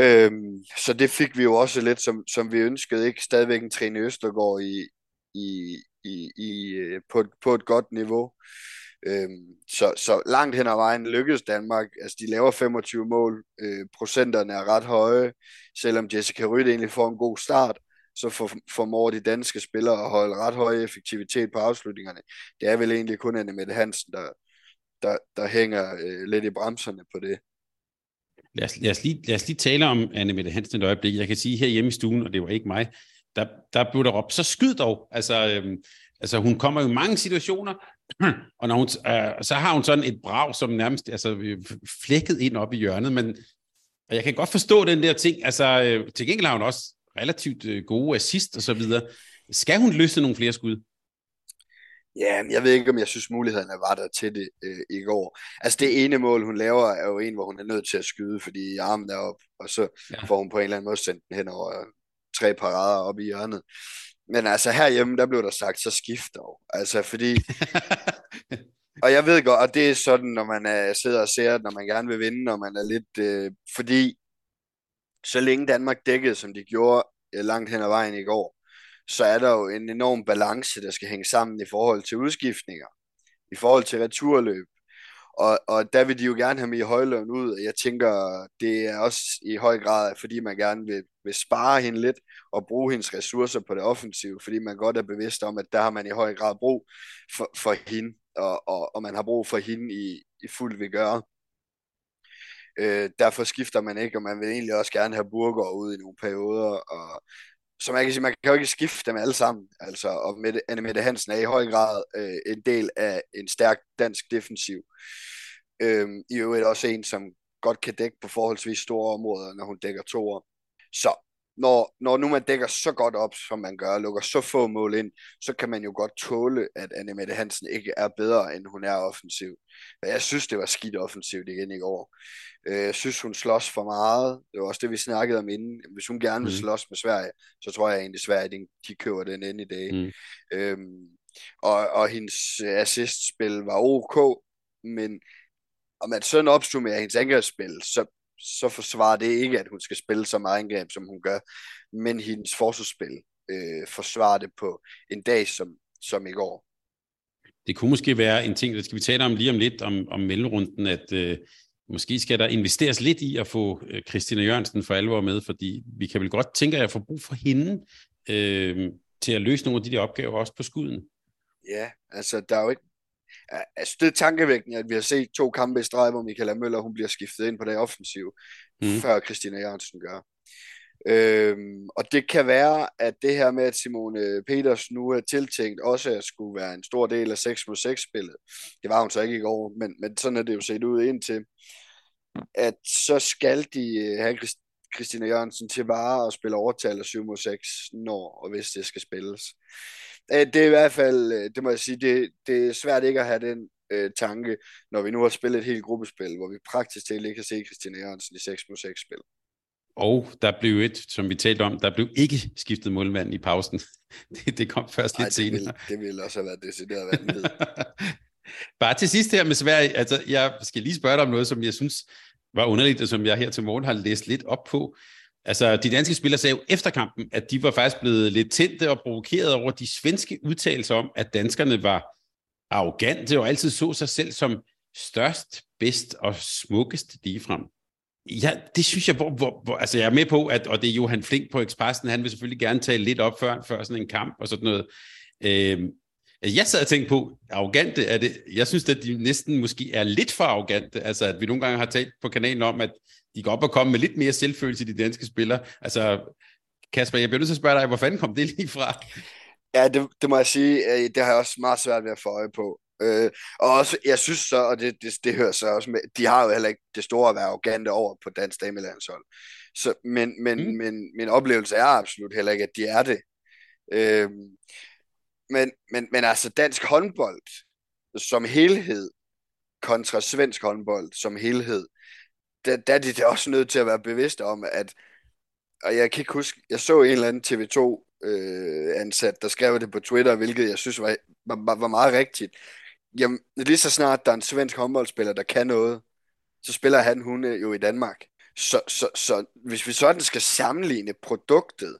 [SPEAKER 2] Øhm, så det fik vi jo også lidt, som, som vi ønskede, ikke stadigvæk en Trine Østergaard i, i, i, i, øh, på, på et godt niveau. Øhm, så, så langt hen ad vejen lykkedes Danmark. Altså, de laver 25 mål. Øh, procenterne er ret høje. Selvom Jessica Rydt egentlig får en god start, så for, formår de danske spillere at holde ret høj effektivitet på afslutningerne. Det er vel egentlig kun Anne Mette Hansen, der, der, der hænger øh, lidt i bremserne på det.
[SPEAKER 1] Lad os, lad, os lige, lad os lige tale om Anne Mette Hansen et øjeblik. Jeg kan sige her hjemme i stuen, og det var ikke mig, der, der blev der råbt, så skyd dog. Altså, øhm, altså hun kommer jo i mange situationer, og når hun, øh, så har hun sådan et brag, som nærmest altså, flækket ind op i hjørnet, men og jeg kan godt forstå den der ting. Altså, øh, til gengæld har hun også relativt øh, gode assist og så videre. Skal hun løse nogle flere skud?
[SPEAKER 2] Ja, jeg ved ikke, om jeg synes, mulighederne var der til det øh, i går. Altså det ene mål, hun laver, er jo en, hvor hun er nødt til at skyde, fordi armen er op, og så ja. får hun på en eller anden måde sendt den hen over tre parader op i hjørnet. Men altså herhjemme, der blev der sagt, så skift dog. Altså fordi... og jeg ved godt, og det er sådan, når man er, sidder og ser, når man gerne vil vinde, når man er lidt... Øh, fordi så længe Danmark dækkede, som de gjorde øh, langt hen ad vejen i går, så er der jo en enorm balance, der skal hænge sammen i forhold til udskiftninger, i forhold til returløb, og, og der vil de jo gerne have i højløn ud, og jeg tænker, det er også i høj grad, fordi man gerne vil, vil spare hende lidt, og bruge hendes ressourcer på det offensive, fordi man godt er bevidst om, at der har man i høj grad brug for, for hende, og, og, og man har brug for hende i, i fuld vi gøre. Øh, derfor skifter man ikke, og man vil egentlig også gerne have burger ud i nogle perioder, og så man kan sige, man kan jo ikke skifte dem alle sammen, altså, og Mette, Anne Mette Hansen er i høj grad øh, en del af en stærk dansk defensiv. Øhm, I øvrigt også en, som godt kan dække på forholdsvis store områder, når hun dækker to år. Så når, når nu man dækker så godt op, som man gør, og lukker så få mål ind, så kan man jo godt tåle, at Anne Mette Hansen ikke er bedre, end hun er offensiv. Jeg synes, det var skidt offensivt igen i går. Øh, jeg synes, hun slås for meget. Det var også det, vi snakkede om inden. Hvis hun gerne vil mm. slås med Sverige, så tror jeg egentlig, Sverige de køber den ind i dag. Mm. Øhm, og, og hendes assistspil var ok, men om man sådan opsummerer hendes angrebsspil, så, så forsvarer det ikke, at hun skal spille så meget angreb, som hun gør, men hendes forsvarsspil øh, forsvarer det på en dag som, som i går.
[SPEAKER 1] Det kunne måske være en ting, der skal vi tale om lige om lidt, om, om mellemrunden, at øh, måske skal der investeres lidt i at få øh, Christina Jørgensen for alvor med, fordi vi kan vel godt tænke, at jeg får brug for hende øh, til at løse nogle af de der opgaver også på skuden.
[SPEAKER 2] Ja, altså der er jo ikke Altså, det er tankevækkende, at vi har set to kampe i streg, hvor Michaela Møller hun bliver skiftet ind på det offensiv, mm. før Christina Jørgensen gør. Øhm, og det kan være, at det her med, at Simone Peters nu er tiltænkt også at skulle være en stor del af 6 mod 6 spillet, det var hun så ikke i går, men, men sådan er det jo set ud indtil, at så skal de øh, have Christina Jørgensen til bare at spille overtal af 7 mod 6, når og hvis det skal spilles. Øh, det er i hvert fald, øh, det må jeg sige, det, det er svært ikke at have den øh, tanke, når vi nu har spillet et helt gruppespil, hvor vi praktisk talt ikke kan se Christina Jørgensen i 6 mod 6 spil.
[SPEAKER 1] Og der blev et, som vi talte om, der blev ikke skiftet målmand i pausen. Det, det kom først Ej, lidt
[SPEAKER 2] det
[SPEAKER 1] senere.
[SPEAKER 2] Ville, det ville også have været decideret vanvid.
[SPEAKER 1] Bare til sidst her med Sverige, altså jeg skal lige spørge dig om noget, som jeg synes var underligt, og som jeg her til morgen har læst lidt op på. Altså, de danske spillere sagde jo efter kampen, at de var faktisk blevet lidt tændte og provokeret over de svenske udtalelser om, at danskerne var arrogante og altid så sig selv som størst, bedst og smukkest ligefrem. Ja, det synes jeg, hvor, hvor, hvor, altså jeg er med på, at, og det er Johan Flink på Expressen, han vil selvfølgelig gerne tale lidt op før, før sådan en kamp og sådan noget. Øhm, jeg sad og tænkte på, arrogante er det, jeg synes, at de næsten måske er lidt for arrogante, altså at vi nogle gange har talt på kanalen om, at de går op og komme med lidt mere selvfølelse, de danske spillere. Altså, Kasper, jeg bliver nødt til at spørge dig, hvor fanden kom det lige fra?
[SPEAKER 2] Ja, det, det må jeg sige, øh, det har jeg også meget svært ved at få øje på. Øh, og også, jeg synes så, og det, det, det hører så også med, de har jo heller ikke det store at være arrogante over på dansk damelandshold. Så, men, men, mm. men min oplevelse er absolut heller ikke, at de er det. Øh, men, men, men altså dansk håndbold som helhed kontra svensk håndbold som helhed, der, der er de da også nødt til at være bevidste om, at og jeg kan ikke huske, jeg så en eller anden TV2 øh, ansat, der skrev det på Twitter, hvilket jeg synes var, var, var meget rigtigt. Jamen, lige så snart der er en svensk håndboldspiller, der kan noget, så spiller han hun øh, jo i Danmark. Så, så, så hvis vi sådan skal sammenligne produktet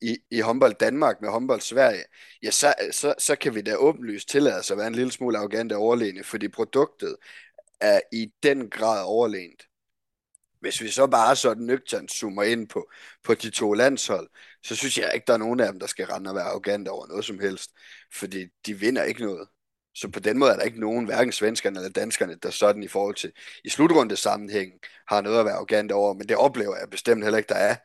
[SPEAKER 2] i, i håndbold Danmark med håndbold Sverige, ja, så, så, så kan vi da åbenlyst tillade os at være en lille smule arrogant og overlegne, fordi produktet er i den grad overlegent. Hvis vi så bare sådan nøgternt zoomer ind på, på de to landshold, så synes jeg ikke, der er nogen af dem, der skal rende og være arrogant over noget som helst. Fordi de vinder ikke noget. Så på den måde er der ikke nogen, hverken svenskerne eller danskerne, der sådan i forhold til i slutrunde sammenhæng har noget at være arrogant over, men det oplever jeg bestemt heller ikke, der er.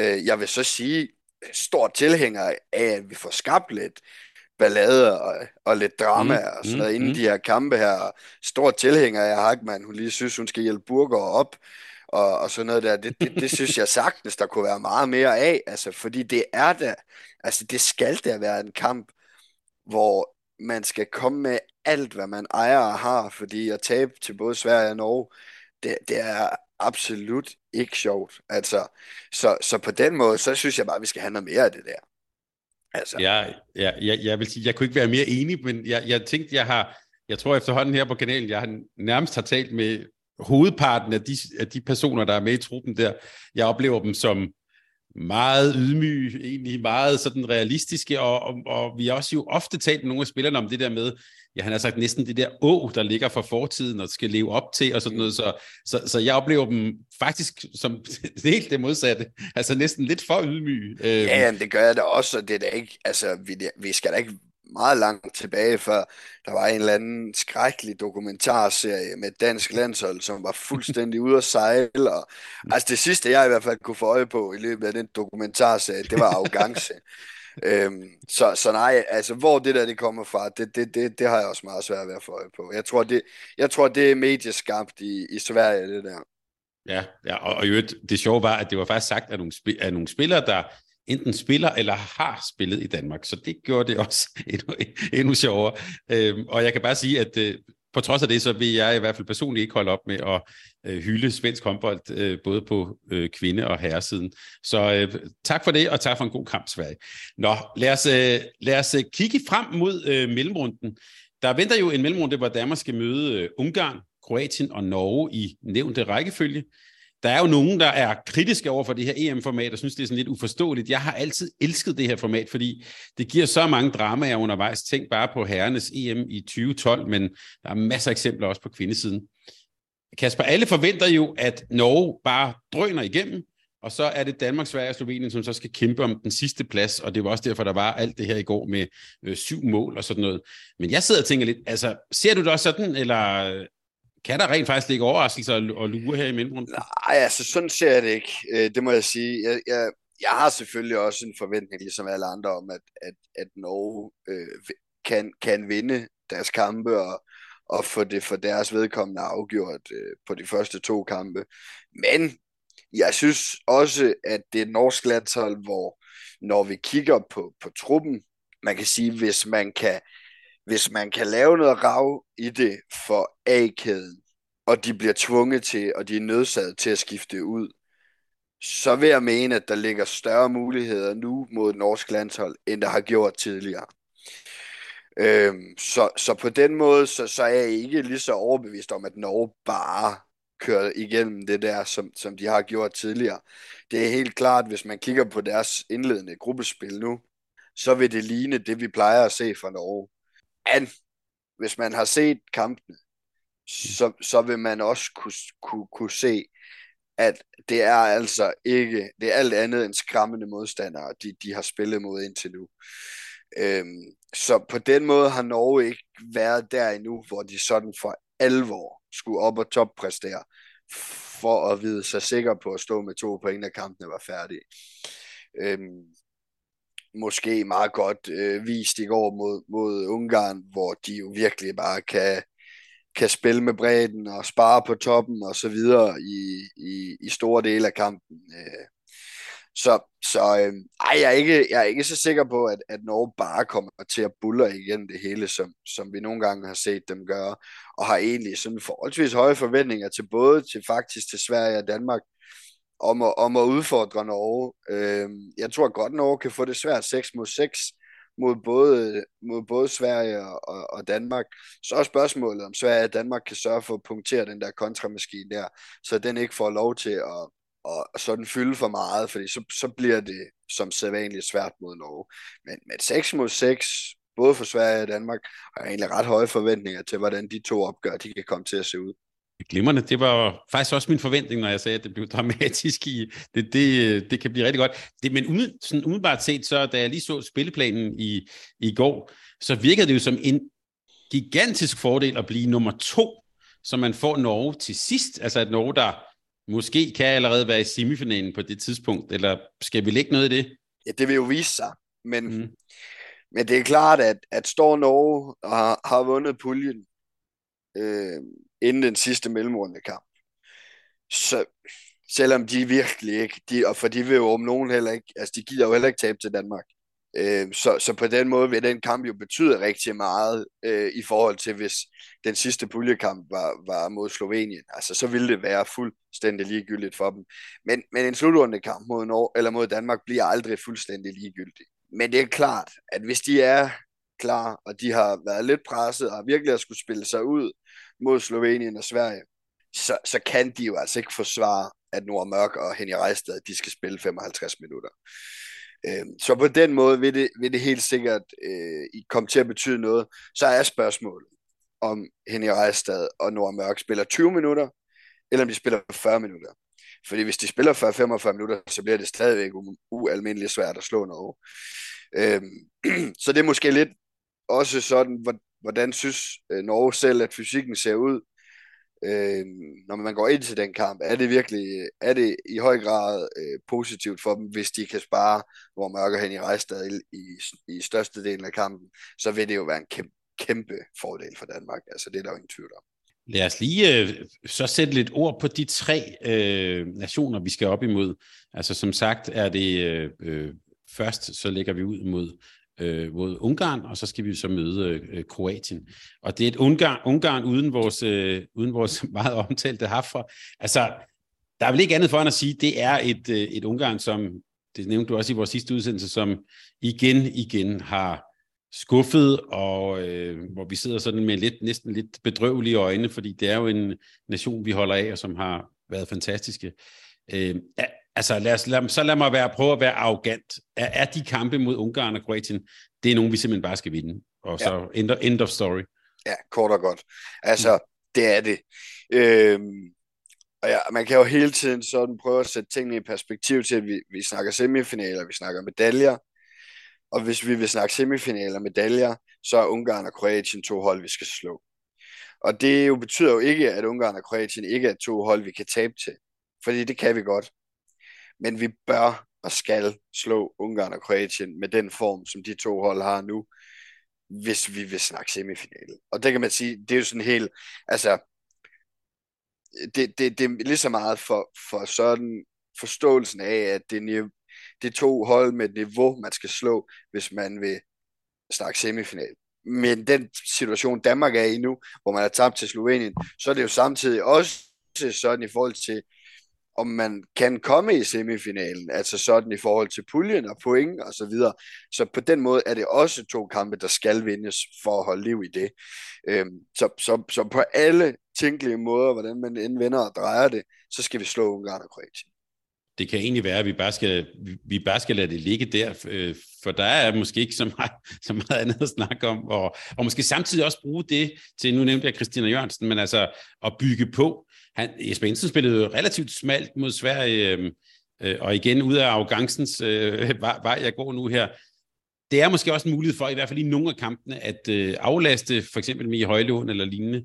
[SPEAKER 2] Øh, jeg vil så sige, stor tilhænger af, at vi får skabt lidt ballade og, og lidt drama mm, og sådan noget mm, inden mm. de her kampe her. Stor tilhænger af Hagman, hun lige synes, hun skal hjælpe Burger op og, og sådan noget der. Det, det, det synes jeg sagtens, der kunne være meget mere af, altså, fordi det er da, altså det skal da være en kamp, hvor man skal komme med alt, hvad man ejer og har, fordi at tabe til både Sverige og Norge, det, det er absolut ikke sjovt. Altså, så, så på den måde, så synes jeg bare, at vi skal have noget mere af det der.
[SPEAKER 1] Altså. Ja, ja, jeg, jeg vil sige, jeg kunne ikke være mere enig, men jeg, jeg tænkte, jeg har, jeg tror efterhånden her på kanalen, jeg har nærmest har talt med hovedparten af de, af de personer, der er med i truppen der. Jeg oplever dem som meget ydmyge, egentlig meget sådan realistiske, og, og, og vi har også jo ofte talt med nogle af spillerne om det der med, ja, han har sagt næsten det der å, der ligger fra fortiden og skal leve op til og sådan noget, så, så, så jeg oplever dem faktisk som helt det modsatte, altså næsten lidt for ydmyge.
[SPEAKER 2] Ja, det gør jeg da også, og det er da ikke, altså vi, vi skal da ikke meget langt tilbage, før der var en eller anden skrækkelig dokumentarserie med dansk landshold, som var fuldstændig ude at sejle. Og, altså det sidste, jeg i hvert fald kunne få øje på i løbet af den dokumentarserie, det var arrogance. øhm, så, så nej, altså hvor det der det kommer fra, det, det, det, det har jeg også meget svært ved at få øje på. Jeg tror, det, jeg tror, det er medieskabt i, i Sverige, det der.
[SPEAKER 1] Ja, ja og, og det sjove var, at det var faktisk sagt af nogle, af nogle spillere, der enten spiller eller har spillet i Danmark. Så det gjorde det også endnu, endnu sjovere. Øhm, og jeg kan bare sige, at øh, på trods af det, så vil jeg i hvert fald personligt ikke holde op med at øh, hylde svensk håndbold, øh, både på øh, kvinde- og herresiden. Så øh, tak for det, og tak for en god kamp, Sverige. Nå, lad os, øh, lad os øh, kigge frem mod øh, mellemrunden. Der venter jo en mellemrunde, hvor Danmark skal møde øh, Ungarn, Kroatien og Norge i nævnte rækkefølge der er jo nogen, der er kritiske over for det her EM-format, og synes, det er sådan lidt uforståeligt. Jeg har altid elsket det her format, fordi det giver så mange dramaer undervejs. Tænk bare på herrenes EM i 2012, men der er masser af eksempler også på kvindesiden. Kasper, alle forventer jo, at Norge bare drøner igennem, og så er det Danmark, Sverige og Slovenien, som så skal kæmpe om den sidste plads, og det var også derfor, der var alt det her i går med øh, syv mål og sådan noget. Men jeg sidder og tænker lidt, altså, ser du det også sådan, eller kan der rent faktisk ligge overraskelser og lure her i mellemrunden?
[SPEAKER 2] Nej, altså sådan ser jeg det ikke. Øh, det må jeg sige. Jeg, jeg, jeg har selvfølgelig også en forventning, ligesom alle andre, om, at, at, at Norge øh, kan, kan vinde deres kampe og, og få det for deres vedkommende afgjort øh, på de første to kampe. Men jeg synes også, at det er et norsk landshold, hvor når vi kigger på, på truppen, man kan sige, hvis man kan hvis man kan lave noget rav i det for A-kæden, og de bliver tvunget til, og de er nødsaget til at skifte ud, så vil jeg mene, at der ligger større muligheder nu mod et norsk landshold, end der har gjort tidligere. Øhm, så, så på den måde, så, så er jeg ikke lige så overbevist om, at Norge bare kører igennem det der, som, som de har gjort tidligere. Det er helt klart, hvis man kigger på deres indledende gruppespil nu, så vil det ligne det, vi plejer at se fra Norge. Men hvis man har set kampene, så, så vil man også kunne, kunne, kunne se, at det er altså ikke, det er alt andet end skræmmende modstandere, de, de har spillet mod indtil nu. Øhm, så på den måde har Norge ikke været der endnu, hvor de sådan for alvor skulle op og toppræstere, for at vide sig sikker på at stå med to point, når kampene var færdige. Øhm, måske meget godt øh, vist i går mod, mod Ungarn, hvor de jo virkelig bare kan, kan spille med bredden og spare på toppen og så videre i, i, i store dele af kampen. Øh. Så, så øh, ej, jeg, er ikke, jeg er ikke så sikker på, at, at Norge bare kommer til at buller igen det hele, som, som vi nogle gange har set dem gøre, og har egentlig sådan forholdsvis høje forventninger til både til faktisk til Sverige og Danmark, om at, om at udfordre Norge. Øh, jeg tror godt, Norge kan få det svært 6 mod 6 mod både, mod både Sverige og, og Danmark. Så er spørgsmålet, om Sverige og Danmark kan sørge for at punktere den der kontramaskine der, så den ikke får lov til at, at sådan fylde for meget, fordi så, så bliver det som sædvanligt svært mod Norge. Men med 6 mod 6, både for Sverige og Danmark, har jeg egentlig ret høje forventninger til, hvordan de to opgør, de kan komme til at se ud.
[SPEAKER 1] Glimrende. Det var faktisk også min forventning, når jeg sagde, at det blev dramatisk i. Det, det, det kan blive rigtig godt. Det, men umid, sådan umiddelbart set, så da jeg lige så spilleplanen i, i går, så virkede det jo som en gigantisk fordel at blive nummer to, så man får Norge til sidst. Altså at Norge, der måske kan allerede være i semifinalen på det tidspunkt, eller skal vi lægge noget i det?
[SPEAKER 2] Ja, det vil jo vise sig. Men, mm. men det er klart, at, at står Norge og har, har vundet puljen, øh, inden den sidste mellemrunde kamp. Så selvom de virkelig ikke, de, og for de vil jo om nogen heller ikke, altså de gider jo heller ikke tabe til Danmark. Øh, så, så på den måde vil den kamp jo betyde rigtig meget øh, i forhold til, hvis den sidste puljekamp var, var mod Slovenien. Altså så ville det være fuldstændig ligegyldigt for dem. Men, men en slutrunde kamp mod, Nor- eller mod Danmark bliver aldrig fuldstændig ligegyldig. Men det er klart, at hvis de er klar, og de har været lidt presset, og virkelig har skulle spille sig ud mod Slovenien og Sverige, så, så kan de jo altså ikke forsvare at Nord Mørk og Henny Rejstad, de skal spille 55 minutter. Øhm, så på den måde vil det, vil det helt sikkert øh, komme til at betyde noget. Så er spørgsmålet, om Henny Rejstad og Nord Mørk spiller 20 minutter, eller om de spiller 40 minutter. Fordi hvis de spiller 40-45 minutter, så bliver det stadigvæk ualmindeligt svært at slå Norge. Øhm, så det er måske lidt også sådan, hvordan synes øh, Norge selv, at fysikken ser ud, øh, når man går ind til den kamp. Er det virkelig, er det i høj grad øh, positivt for dem, hvis de kan spare, hvor Mørker hen i Rejstad i, i, størstedelen af kampen, så vil det jo være en kæmpe, kæmpe fordel for Danmark. Altså det er der jo ingen tvivl om.
[SPEAKER 1] Lad os lige øh, så sætte lidt ord på de tre øh, nationer, vi skal op imod. Altså som sagt er det øh, øh først, så lægger vi ud mod, øh, mod Ungarn, og så skal vi så møde øh, Kroatien. Og det er et Ungarn, Ungarn uden, vores, øh, uden vores meget omtalte herfra. Altså, der er vel ikke andet for end at sige, det er et, øh, et Ungarn, som, det nævnte du også i vores sidste udsendelse, som igen, igen har skuffet, og øh, hvor vi sidder sådan med lidt, næsten lidt bedrøvelige øjne, fordi det er jo en nation, vi holder af, og som har været fantastiske. Øh, altså, lad os, lad, så lad mig være, prøve at være arrogant. Er, er de kampe mod Ungarn og Kroatien, det er nogen, vi simpelthen bare skal vinde. Og så ja. end, end of story.
[SPEAKER 2] Ja, kort og godt. Altså, mm. det er det. Øhm, og ja, man kan jo hele tiden sådan prøve at sætte tingene i perspektiv til, at vi, vi snakker semifinaler, vi snakker medaljer, og hvis vi vil snakke semifinaler medaljer, så er Ungarn og Kroatien to hold, vi skal slå. Og det jo betyder jo ikke, at Ungarn og Kroatien ikke er to hold, vi kan tabe til. Fordi det kan vi godt. Men vi bør og skal slå Ungarn og Kroatien med den form, som de to hold har nu, hvis vi vil snakke semifinale. Og det kan man sige, det er jo sådan helt, altså, det, det, det er lige så meget for, for sådan forståelsen af, at det er, det to hold med et niveau, man skal slå, hvis man vil snakke semifinal. Men den situation, Danmark er i nu, hvor man er tabt til Slovenien, så er det jo samtidig også sådan i forhold til, om man kan komme i semifinalen, altså sådan i forhold til puljen og point og så videre. Så på den måde er det også to kampe, der skal vindes for at holde liv i det. Øhm, så, så, så på alle tænkelige måder, hvordan man indvender og drejer det, så skal vi slå Ungarn og Kroatien
[SPEAKER 1] det kan egentlig være, at vi bare skal, vi bare skal lade det ligge der, øh, for der er måske ikke så meget, så meget andet at snakke om, og, og måske samtidig også bruge det til, nu nævnte jeg Christina Jørgensen, men altså at bygge på. Han, Jesper Jensen spillede jo relativt smalt mod Sverige, øh, øh, og igen ud af arrogancens øh, vej, jeg går nu her. Det er måske også en mulighed for, i hvert fald i nogle af kampene, at øh, aflaste for eksempel med i højlån eller lignende.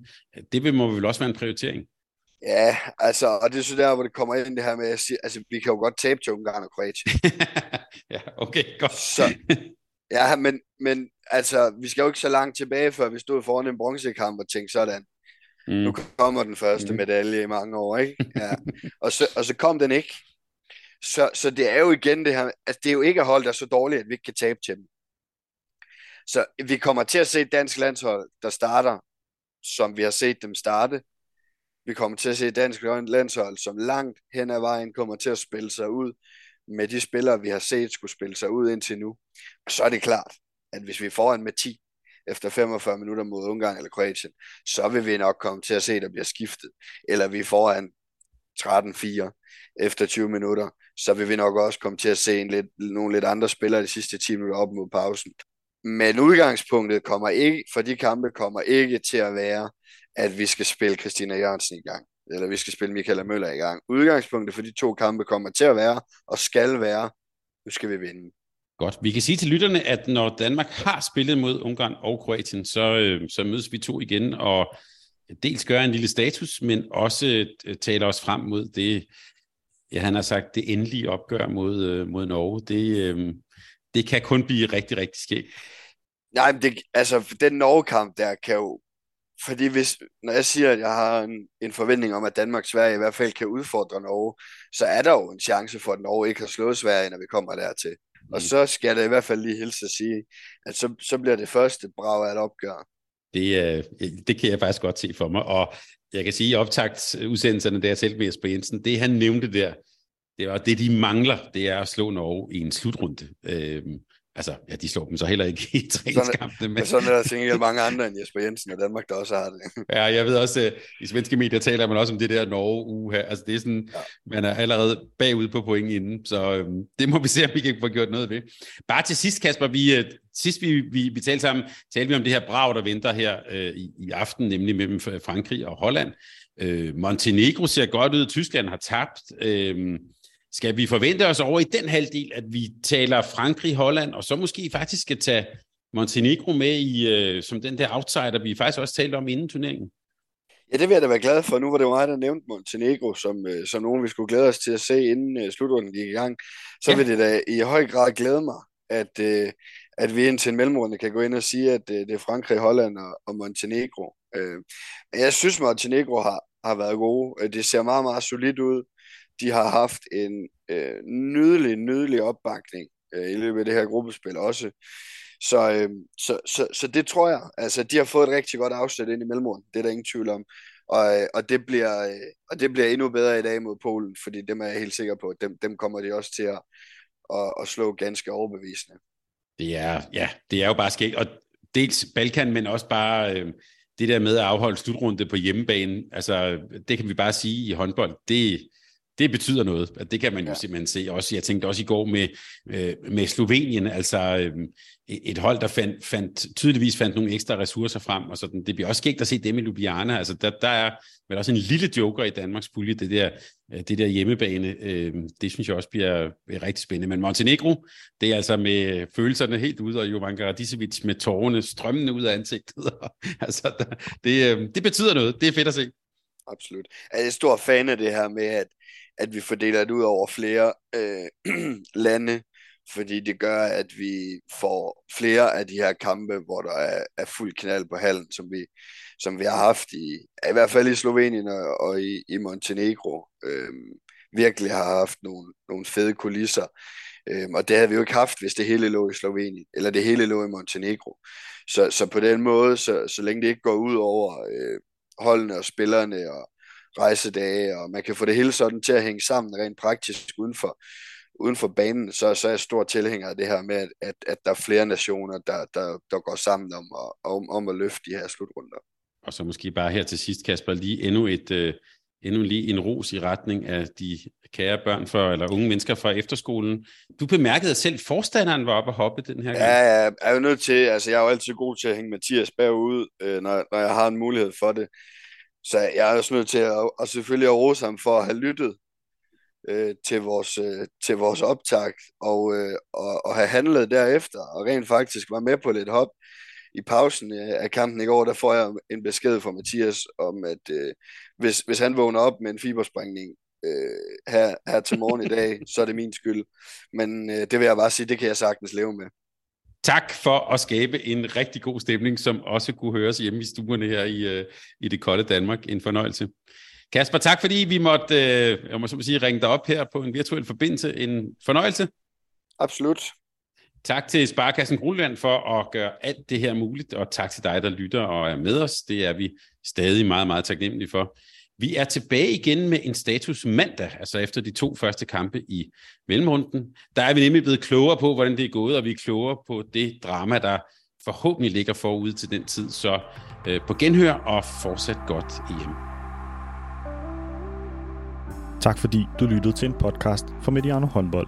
[SPEAKER 1] Det må vel også være en prioritering.
[SPEAKER 2] Ja, altså, og det er så der, hvor det kommer ind det her med, at sige, altså, vi kan jo godt tabe til Ungarn og Kroatien.
[SPEAKER 1] ja, okay, godt.
[SPEAKER 2] Så, ja, men, men altså, vi skal jo ikke så langt tilbage, før vi stod foran en bronzekamp og tænkte sådan, mm. nu kommer den første mm. medalje i mange år, ikke? Ja. og, så, og så kom den ikke. Så, så det er jo igen det her, altså det er jo ikke at holde der så dårligt, at vi ikke kan tabe til dem. Så vi kommer til at se et dansk landshold, der starter, som vi har set dem starte, vi kommer til at se dansk landshold, som langt hen ad vejen kommer til at spille sig ud med de spillere, vi har set skulle spille sig ud indtil nu. Og så er det klart, at hvis vi får en med 10 efter 45 minutter mod Ungarn eller Kroatien, så vil vi nok komme til at se, at der bliver skiftet. Eller vi får en 13-4 efter 20 minutter, så vil vi nok også komme til at se en lidt, nogle lidt andre spillere de sidste 10 minutter op mod pausen. Men udgangspunktet kommer ikke, for de kampe kommer ikke til at være, at vi skal spille Christina Jørgensen i gang, eller vi skal spille Michael Møller i gang. Udgangspunktet for de to kampe kommer til at være, og skal være, nu skal vi vinde.
[SPEAKER 1] Godt. Vi kan sige til lytterne, at når Danmark har spillet mod Ungarn og Kroatien, så, øh, så mødes vi to igen og dels gøre en lille status, men også øh, tale os frem mod det, ja, han har sagt, det endelige opgør mod, øh, mod Norge. Det, øh, det kan kun blive rigtig, rigtig skægt.
[SPEAKER 2] Nej, men det, altså, den Norge-kamp der kan jo fordi hvis, når jeg siger, at jeg har en, en forventning om, at Danmark Sverige i hvert fald kan udfordre Norge, så er der jo en chance for, at Norge ikke har slået Sverige, når vi kommer dertil. Mm. Og så skal jeg i hvert fald lige hilse at sige, at så, så bliver det første brag af et opgør.
[SPEAKER 1] Det, øh, det kan jeg faktisk godt se for mig, og jeg kan sige, at optagt udsendelserne der selv med Jesper Jensen, det han nævnte der, det var det, de mangler, det er at slå Norge i en slutrunde. Øh, Altså, ja, de slår dem så heller ikke i træningskampene.
[SPEAKER 2] Men sådan er der sikkert mange andre end Jesper Jensen og Danmark, der også har det.
[SPEAKER 1] ja, jeg ved også, at i svenske medier taler man også om det der Norge uge her. Altså, det er sådan, ja. man er allerede bagud på point inden, så øhm, det må vi se, om vi kan få gjort noget ved. Bare til sidst, Kasper, vi, øh, sidst vi, vi, vi talte sammen, talte vi om det her brag, der venter her øh, i, i aften, nemlig mellem Frankrig og Holland. Øh, Montenegro ser godt ud, Tyskland har tabt. Øh, skal vi forvente os over i den halvdel, at vi taler Frankrig, Holland, og så måske faktisk skal tage Montenegro med i, øh, som den der outsider, vi faktisk også talte om inden turneringen?
[SPEAKER 2] Ja, det vil jeg da være glad for. Nu var det jo mig, der nævnte Montenegro, som, øh, som nogen vi skulle glæde os til at se, inden øh, slutrunden gik i gang. Så ja. vil det da i høj grad glæde mig, at, øh, at vi indtil en mellemrunde kan gå ind og sige, at øh, det er Frankrig, Holland og, og Montenegro. Øh, jeg synes, Montenegro har, har været gode. Det ser meget, meget solidt ud de har haft en øh, nydelig, nydelig opbakning øh, i løbet af det her gruppespil også. Så, øh, så, så, så det tror jeg. Altså, de har fået et rigtig godt afsæt ind i mellemrunden. Det er der ingen tvivl om. Og, øh, og, det bliver, øh, og det bliver endnu bedre i dag mod Polen, fordi dem er jeg helt sikker på. Dem, dem kommer de også til at, at, at slå ganske overbevisende.
[SPEAKER 1] Det er, ja, det er jo bare skægt. Og dels Balkan, men også bare øh, det der med at afholde slutrunde på hjemmebane. Altså, det kan vi bare sige i håndbold. Det, det betyder noget. At det kan man jo ja. simpelthen se. Også, jeg tænkte også i går med, øh, med Slovenien, altså øh, et hold, der fandt, fandt, tydeligvis fandt nogle ekstra ressourcer frem, og sådan. det bliver også skægt at se dem i Ljubljana. Altså, der, der er vel også en lille joker i Danmarks pulje, det der, øh, det der hjemmebane. Øh, det synes jeg også bliver rigtig spændende. Men Montenegro, det er altså med følelserne helt ude, og Jovan Garadisevic med tårerne strømmende ud af ansigtet. altså, der, det, øh, det betyder noget. Det er fedt at se.
[SPEAKER 2] Absolut. Altså, jeg er stor fan af det her med, at at vi fordeler det ud over flere øh, lande, fordi det gør, at vi får flere af de her kampe, hvor der er, er fuld knald på hallen, som vi, som vi har haft i, i hvert fald i Slovenien og, og i, i Montenegro. Øh, virkelig har haft nogle, nogle fede kulisser. Øh, og det havde vi jo ikke haft, hvis det hele lå i Slovenien, eller det hele lå i Montenegro. Så, så på den måde, så, så længe det ikke går ud over øh, holdene og spillerne og, rejsedage, og man kan få det hele sådan til at hænge sammen rent praktisk uden for, uden for banen, så, så er jeg stor tilhænger af det her med, at, at der er flere nationer, der, der, der går sammen om, om, om at løfte de her slutrunder.
[SPEAKER 1] Og så måske bare her til sidst, Kasper, lige endnu et, øh, endnu lige en ros i retning af de kære børn for, eller unge mennesker fra efterskolen. Du bemærkede, at selv forstanderen var oppe og hoppe den her gang.
[SPEAKER 2] Ja, jeg er jo nødt til, altså jeg er jo altid god til at hænge Mathias bagud, øh, når, når jeg har en mulighed for det. Så jeg er også nødt til at, og selvfølgelig at rose ham for at have lyttet øh, til, vores, øh, til vores optag og, øh, og, og have handlet derefter, og rent faktisk var med på lidt hop. I pausen af kampen i går, der får jeg en besked fra Mathias om, at øh, hvis, hvis han vågner op med en fibersprængning øh, her, her til morgen i dag, så er det min skyld. Men øh, det vil jeg bare sige, det kan jeg sagtens leve med.
[SPEAKER 1] Tak for at skabe en rigtig god stemning, som også kunne høres hjemme i stuerne her i, øh, i det kolde Danmark. En fornøjelse. Kasper, tak fordi vi måtte, øh, jeg må så sige, ringe dig op her på en virtuel forbindelse. En fornøjelse.
[SPEAKER 2] Absolut.
[SPEAKER 1] Tak til Sparkassen Grundland for at gøre alt det her muligt, og tak til dig, der lytter og er med os. Det er vi stadig meget, meget taknemmelige for. Vi er tilbage igen med en status mandag, altså efter de to første kampe i mellemrunden. Der er vi nemlig blevet klogere på, hvordan det er gået, og vi er klogere på det drama, der forhåbentlig ligger forud til den tid. Så øh, på genhør og fortsat godt hjem.
[SPEAKER 3] Tak fordi du lyttede til en podcast fra Mediano Håndbold.